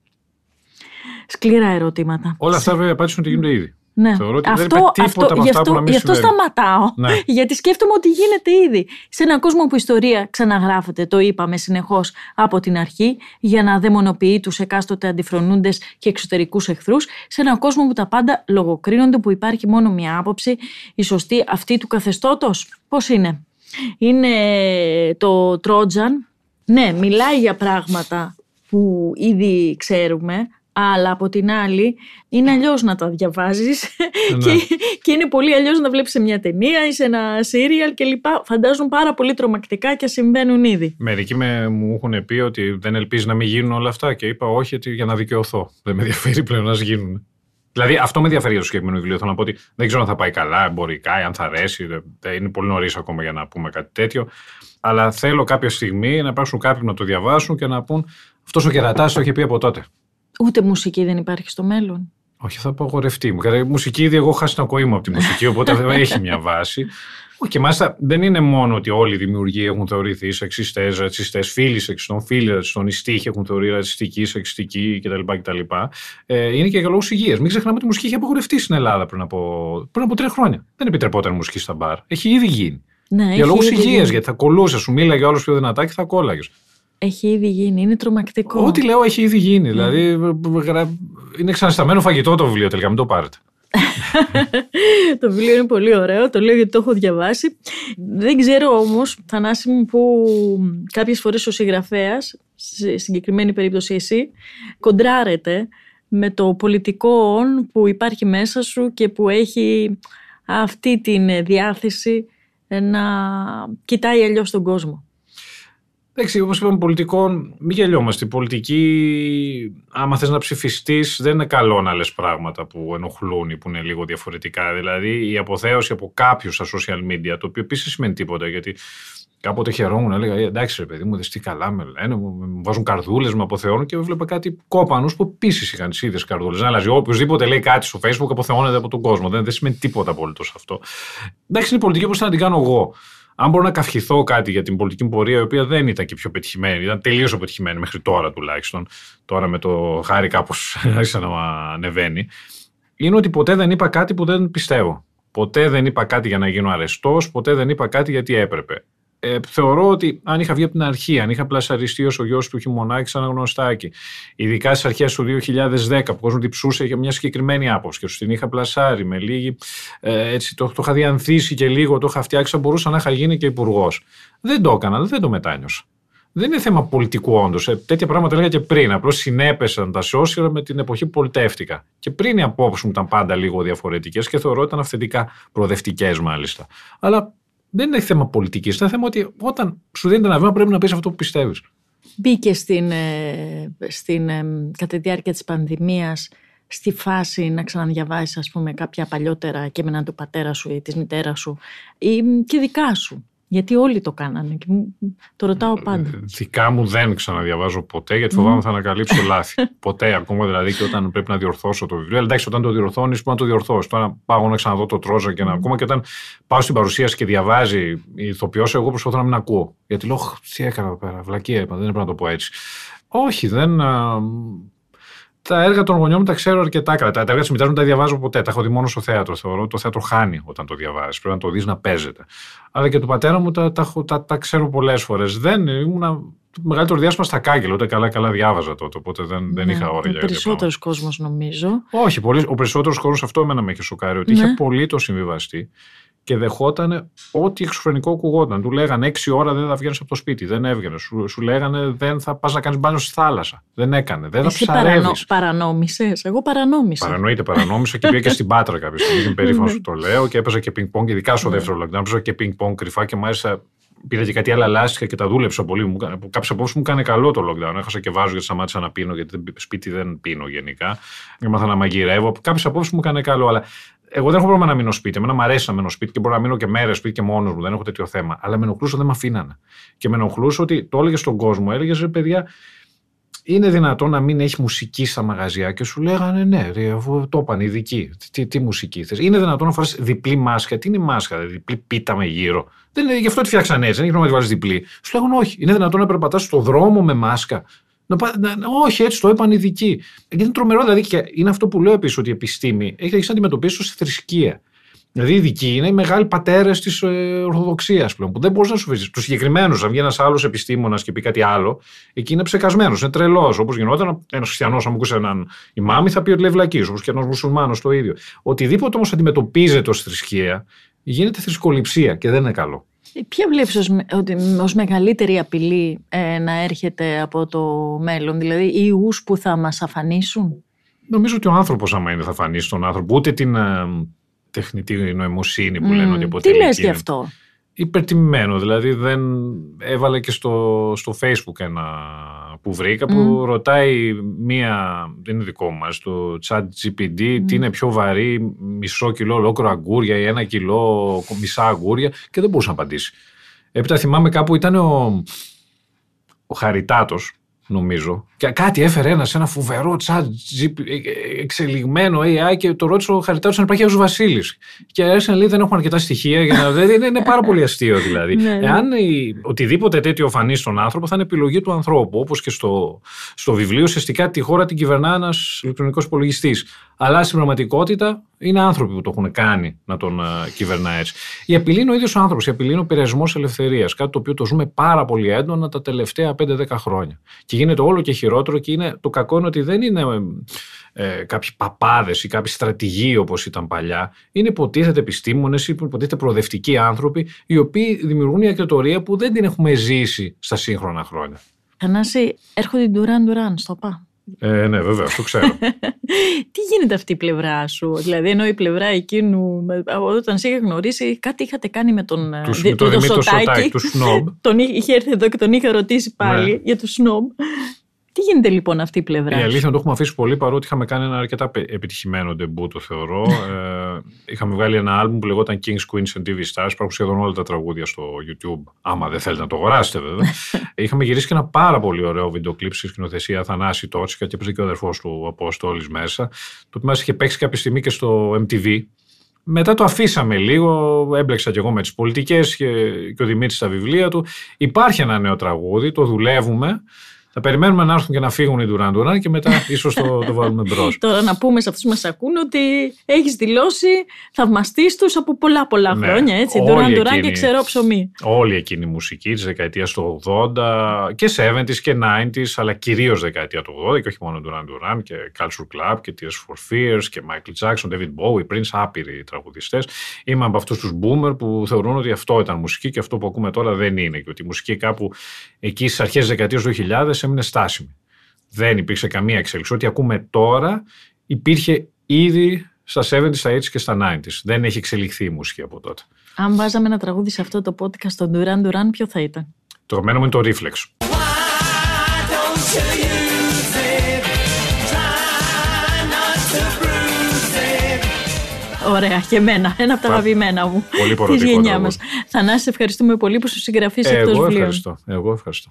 Σκληρά ερωτήματα.
Όλα αυτά βέβαια απάντησαν ότι γίνονται ήδη.
Ναι. Θεωρώ ότι αυτό, δεν τίποτα αυτό, από αυτά που να μην Γι' αυτό σταματάω. Ναι. Γιατί σκέφτομαι ότι γίνεται ήδη. Σε έναν κόσμο που η ιστορία ξαναγράφεται, το είπαμε συνεχώς από την αρχή, για να δαιμονοποιεί τους εκάστοτε αντιφρονούντες και εξωτερικούς εχθρούς. Σε έναν κόσμο που τα πάντα λογοκρίνονται, που υπάρχει μόνο μία άποψη, η σωστή αυτή του καθεστώτος. Πώς είναι; Είναι το Τρότζαν. Ναι, μιλάει για πράγματα που ήδη ξέρουμε, αλλά από την άλλη είναι αλλιώς να τα διαβάζεις ναι. και, και είναι πολύ αλλιώς να βλέπεις σε μια ταινία ή σε ένα σύριαλ κλπ. Φαντάζουν πάρα πολύ τρομακτικά και συμβαίνουν ήδη.
Μερικοί με, μου έχουν πει ότι δεν ελπίζεις να μην γίνουν όλα αυτά και είπα όχι για να δικαιωθώ. Δεν με ενδιαφέρει πλέον να γίνουν. Δηλαδή, αυτό με ενδιαφέρει για το συγκεκριμένο βιβλίο. Θέλω να πω ότι δεν ξέρω αν θα πάει καλά, εμπορικά, αν θα αρέσει. Είναι πολύ νωρίς ακόμα για να πούμε κάτι τέτοιο. Αλλά θέλω κάποια στιγμή να υπάρξουν κάποιοι να το διαβάσουν και να πούν αυτός ο κερατάς το είχε πει από τότε.
Ούτε μουσική δεν υπάρχει στο μέλλον.
Όχι, θα απογορευτεί μου. Η μουσική, ήδη εγώ χάσει την ακοή μου από τη μουσική, οπότε έχει μια βάση. Και μάλιστα δεν είναι μόνο ότι όλοι οι δημιουργοί έχουν θεωρηθεί σεξιστές, ρατσιστές, φίλοι σεξιστών, φίλοι ρατσιστών, οι στίχοι έχουν θεωρεί ρατσιστική, σεξιστική κτλ. κτλ. Ε, είναι και για λόγους υγείας. Μην ξεχνάμε ότι η μουσική είχε απογορευτεί στην Ελλάδα πριν από, πριν από τρία χρόνια. Δεν επιτρεπόταν μουσική στα μπαρ. Έχει ήδη γίνει.
Ναι,
για λόγους υγείας, γιατί θα κολούσε, σου μίλαγε όλο πιο δυνατά και θα κόλλαγες.
Έχει ήδη γίνει, είναι τρομακτικό.
Ό,τι λέω έχει ήδη γίνει. Ναι. Δηλαδή είναι ξανασταμένο φαγητό το βιβλίο τελικά, μην το πάρετε.
το βιβλίο είναι πολύ ωραίο, το λέω γιατί το έχω διαβάσει. Δεν ξέρω όμως, Θανάση μου, που κάποιες φορές ο συγγραφέας, σε συγκεκριμένη περίπτωση εσύ, κοντράρεται με το πολιτικό που υπάρχει μέσα σου και που έχει αυτή τη διάθεση να κοιτάει αλλιώς τον κόσμο.
Εντάξει, όπως είπαμε, πολιτικών, μην γελιόμαστε. Η πολιτική, άμα θες να ψηφιστείς, δεν είναι καλό να λες πράγματα που ενοχλούν ή που είναι λίγο διαφορετικά. Δηλαδή, η αποθέωση από κάποιους στα social media, το οποίο επίσης σημαίνει τίποτα, γιατί κάποτε χαιρόμουν, έλεγα «Ε, εντάξει, ρε παιδί μου, δεν τι καλά με λένε, μου βάζουν καρδούλες, με αποθεώνουν και έβλεπα κάτι κόπανους που επίσης είχαν τις ίδιες καρδούλες. Αλλά οποιοδήποτε λέει κάτι στο Facebook αποθεώνεται από τον κόσμο. Δεν, δεν σημαίνει τίποτα απολύτως αυτό. Εντάξει, είναι η πολιτική όπως θα την κάνω εγώ αν μπορώ να καυχηθώ κάτι για την πολιτική πορεία, η οποία δεν ήταν και πιο πετυχημένη, ήταν τελείως αποτυχημένη μέχρι τώρα τουλάχιστον. Τώρα με το χάρη κάπως άρχισε να ανεβαίνει. Είναι ότι ποτέ δεν είπα κάτι που δεν πιστεύω. Ποτέ δεν είπα κάτι για να γίνω αρεστός, ποτέ δεν είπα κάτι γιατί έπρεπε ε, θεωρώ ότι αν είχα βγει από την αρχή, αν είχα πλασαριστεί ως ο γιος του Χιμονάκη σαν γνωστάκι, ειδικά στις αρχές του 2010 που ο κόσμος διψούσε για μια συγκεκριμένη άποψη και του την είχα πλασάρει με λίγη. Ε, έτσι, το, το είχα διανθίσει και λίγο, το είχα φτιάξει, θα μπορούσα να είχα γίνει και υπουργός. Δεν το έκανα, δεν το μετάνιωσα. Δεν είναι θέμα πολιτικού όντως. Ε, τέτοια πράγματα έλεγα και πριν. Απλώς συνέπεσαν τα social με την εποχή που πολιτεύτηκα. Και πριν οι απόψεις μου ήταν πάντα λίγο διαφορετικές και θεωρώ ότι ήταν αυθεντικά προοδευτικές μάλιστα. Αλλά δεν είναι θέμα πολιτικής. Είναι θέμα ότι όταν σου δίνει ένα βήμα πρέπει να πεις αυτό που πιστεύεις.
Μπήκε στην, ε, στην, ε, κατά τη διάρκεια της πανδημίας στη φάση να ξαναδιαβάσεις, ας πούμε, κάποια παλιότερα κείμενα του πατέρα σου ή της μητέρας σου ή και δικά σου. Γιατί όλοι το κάνανε και το ρωτάω πάντα. Ε,
δικά μου δεν ξαναδιαβάζω ποτέ γιατί φοβάμαι θα ανακαλύψω λάθη. ποτέ ακόμα δηλαδή και όταν πρέπει να διορθώσω το βιβλίο. Εντάξει, όταν το διορθώνεις, μπορεί να το διορθώσεις. Τώρα πάω να ξαναδώ το τρόζα και να ακόμα και όταν πάω στην παρουσίαση και διαβάζει η ηθοποιός, εγώ προσπαθώ να μην ακούω. Γιατί λέω, τι έκανα εδώ πέρα, βλακία είπα, δεν έπρεπε να το πω έτσι. Όχι, δεν τα έργα των γονιών μου τα ξέρω αρκετά καλά. Τα έργα της μητέρας μου τα διαβάζω ποτέ. Τα έχω δει μόνο στο θέατρο. Θεωρώ το θέατρο χάνει όταν το διαβάζεις. Πρέπει να το δεις να παίζεται. Αλλά και του πατέρα μου τα, τα, τα, τα ξέρω πολλές φορές. Δεν ήμουν μεγαλύτερο διάστημα στα κάγκελα. Ούτε καλά-καλά διάβαζα τότε. Οπότε δεν, δεν ναι, είχα όρια.
Ο περισσότερος κόσμος νομίζω.
Όχι, πολύ, ο περισσότερος κόσμος αυτό εμένα με είχε σοκάρει. Ότι ναι. είχε πολύ το συμβιβαστεί και δεχόταν ό,τι εξωφρενικό ακουγόταν. Του λέγανε έξι ώρα δεν θα βγαίνεις από το σπίτι. Δεν έβγαινε. Σου, σου λέγανε δεν θα πας να κάνεις μπάνιο στη θάλασσα. Δεν έκανε. Δεν Εσύ θα ψαρεύεις. Παρανο,
παρανόμησες. Εγώ παρανόμησα.
Παρανοείται, παρανόμησα και πήγα και στην Πάτρα κάποια στιγμή. Είμαι περήφανο που το λέω και έπαιζα και πινκ-πονγκ, ειδικά στο ναι. δεύτερο lockdown. Έπαιζα και πινκ-πονγκ κρυφά και μάλιστα πήρα και κάτι άλλα λάστιχα και τα δούλεψα πολύ. Κάποιες απόψεις μου έκανε καλό το lockdown. Έχασα και βάζω γιατί σταμάτησα να πίνω, γιατί σπίτι δεν πίνω γενικά. Έμαθα να μαγειρεύω. Κάποιες απόψεις μου έκανε καλό, αλλά εγώ δεν έχω πρόβλημα να μείνω σπίτι. Εμένα μου αρέσει να μείνω σπίτι και μπορώ να μείνω και μέρες σπίτι και μόνος μου. Δεν έχω τέτοιο θέμα. Αλλά με ενοχλούσε δεν με αφήνανε. Και με ενοχλούσε ότι το έλεγες στον κόσμο. Έλεγες ρε παιδιά, είναι δυνατόν να μην έχει μουσική στα μαγαζιά και σου λέγανε ναι, ρε, αφού το είπαν ειδικοί. Τι, τι μουσική θες. Είναι δυνατόν να φορά διπλή μάσκα. Τι είναι η μάσκα, δηλαδή, διπλή πίτα με γύρω. Δεν είναι, γι' αυτό τη φτιάξαν έτσι. Δεν έχει νόημα να τη βάλεις διπλή. Σου λέγανε όχι. Είναι δυνατόν να περπατάς στο δρόμο με μάσκα. Να, να, όχι, έτσι το είπαν οι ειδικοί. είναι τρομερό, δηλαδή, και είναι αυτό που λέω επίσης ότι η επιστήμη έχει να αντιμετωπίσει ως θρησκεία. Δηλαδή, οι ειδικοί είναι οι μεγάλοι πατέρες της ε, Ορθοδοξίας πλέον, που δεν μπορείς να σου βρει. Τους συγκεκριμένους, αν βγει ένας άλλος επιστήμονας και πει κάτι άλλο, εκεί είναι ψεκασμένος, είναι τρελός. Όπως γινόταν ένας χριστιανός, αν μου ακούσει έναν ημάμι, θα πει ότι λέει βλακής, όπως και ένας μουσουλμάνος το ίδιο. Οτιδήποτε όμως αντιμετωπίζεται ως θρησκεία, γίνεται θρησκοληψία και δεν είναι καλό.
Ποια βλέπεις ως, ότι, ως μεγαλύτερη απειλή ε, να έρχεται από το μέλλον, δηλαδή οι ιούς που θα μας αφανίσουν;
Νομίζω ότι ο άνθρωπος άμα είναι θα αφανίσει τον άνθρωπο, ούτε την ε, τεχνητή νοημοσύνη που mm, λένε ότι αποτελεί.
Τι λες γι' αυτό;
υπερτιμημένο. Δηλαδή δεν έβαλε και στο, στο facebook ένα που βρήκα που ρωτάει μία, δεν είναι δικό μας, το chat GPT τι είναι πιο βαρύ, μισό κιλό ολόκληρο αγκούρια ή ένα κιλό μισά αγκούρια και δεν μπορούσε να απαντήσει. Έπειτα θυμάμαι κάπου ήταν ο, ο Χαριτάτος νομίζω. Και κάτι έφερε ένας σε ένα φοβερό chat εξελιγμένο AI και το ρώτησε ο Χαριτάτο αν υπάρχει ο Βασίλης. Και άρχισε να λέει δεν έχουμε αρκετά στοιχεία για να. είναι, είναι πάρα πολύ αστείο δηλαδή. ναι, ναι. Εάν η, οτιδήποτε τέτοιο φανεί στον άνθρωπο θα είναι επιλογή του ανθρώπου. Όπως και στο, στο βιβλίο, ουσιαστικά τη χώρα την κυβερνά ένας ηλεκτρονικός υπολογιστής. Αλλά στην πραγματικότητα είναι άνθρωποι που το έχουν κάνει να τον uh, κυβερνά έτσι. Η απειλή είναι ο ίδιος άνθρωπος. Η απειλή είναι ο πειρασμός ελευθερίας. Κάτι το οποίο το ζούμε πάρα πολύ έντονα τα τελευταία 5-10 χρόνια. Και γίνεται όλο και χειρότερο και είναι, το κακό είναι ότι δεν είναι ε, κάποιοι παπάδες ή κάποιοι στρατηγοί όπως ήταν παλιά. Είναι υποτίθεται επιστήμονες ή υποτίθεται προοδευτικοί άνθρωποι οι οποίοι δημιουργούν μια ακτιοτορία που δεν την έχουμε ζήσει στα σύγχρονα χρόνια.
Θανάση, έρχονται Ντουράν Ντουράν στο ΠΑ.
Ε, ναι, βέβαια, το ξέρω.
Τι γίνεται αυτή η πλευρά σου, δηλαδή ενώ η πλευρά εκείνου, όταν σε είχε γνωρίσει, κάτι είχατε κάνει με τον
τους, δι, το Δημήτρη Σωτάκη, τους Σνόμπ.
τον είχε έρθει εδώ και τον είχε ρωτήσει πάλι ναι. για τους Σνόμπ. Τι γίνεται λοιπόν αυτή η πλευρά.
Η αλήθεια είναι το έχουμε αφήσει πολύ παρότι είχαμε κάνει ένα αρκετά επιτυχημένο ντεμπού, το θεωρώ. ε, είχαμε βγάλει ένα άλμπουμ που λεγόταν King's Queens and TV Stars. Υπάρχουν σχεδόν όλα τα τραγούδια στο YouTube. Άμα δεν θέλετε να το αγοράσετε, βέβαια. είχαμε γυρίσει και ένα πάρα πολύ ωραίο βίντεο κλειπ στη σκηνοθεσία Θανάση Τότσικα και έπαιζε και ο αδερφός του Απόστολη μέσα. Το οποίο μας είχε παίξει κάποια στιγμή και στο MTV. Μετά το αφήσαμε λίγο, έμπλεξα κι εγώ με τις πολιτικές και, και ο Δημήτρης στα βιβλία του. Υπάρχει ένα νέο τραγούδι, το δουλεύουμε. Θα περιμένουμε να έρθουν και να φύγουν οι Ντουράν Ντουράν και μετά ίσως το, το βάλουμε μπρος.
Τώρα να πούμε σε αυτούς που μας ακούν ότι έχεις δηλώσει θαυμαστής τους από πολλά πολλά ναι, χρόνια. Έτσι. Ντουράν Ντουράν και ξερό ψωμί.
Όλη εκείνη η μουσική της δεκαετίας του 80 και 70s και 90s, αλλά κυρίως δεκαετία του 80 και όχι μόνο Ντουράν Ντουράν και Culture Club και Tears for Fears και Michael Jackson, David Bowie, Prince, άπειροι τραγουδιστές. Είμαι από αυτούς τους boomer που θεωρούν ότι αυτό ήταν μουσική και αυτό που ακούμε τώρα δεν είναι. Και ότι η μουσική κάπου εκεί στις αρχές της δεκαετίας του 2000 έμεινε στάσιμη. Δεν υπήρξε καμία εξέλιξη. Ό,τι ακούμε τώρα υπήρχε ήδη στα 70s, στα 80s και στα 90s. Δεν έχει εξελιχθεί η μουσική από τότε.
Αν βάζαμε ένα τραγούδι σε αυτό το podcast στον Duran Duran, ποιο θα ήταν;
Το κομμένο μου είναι το Reflex.
Ωραία, και εμένα. Ένα από τα αγαπημένα μου.
Πολύ Της γενιάς μας.
Θανάση, ευχαριστούμε πολύ που σου συγγραφείς αυτό το βιβλίο.
Ευχαριστώ. Εγώ ευχαριστώ.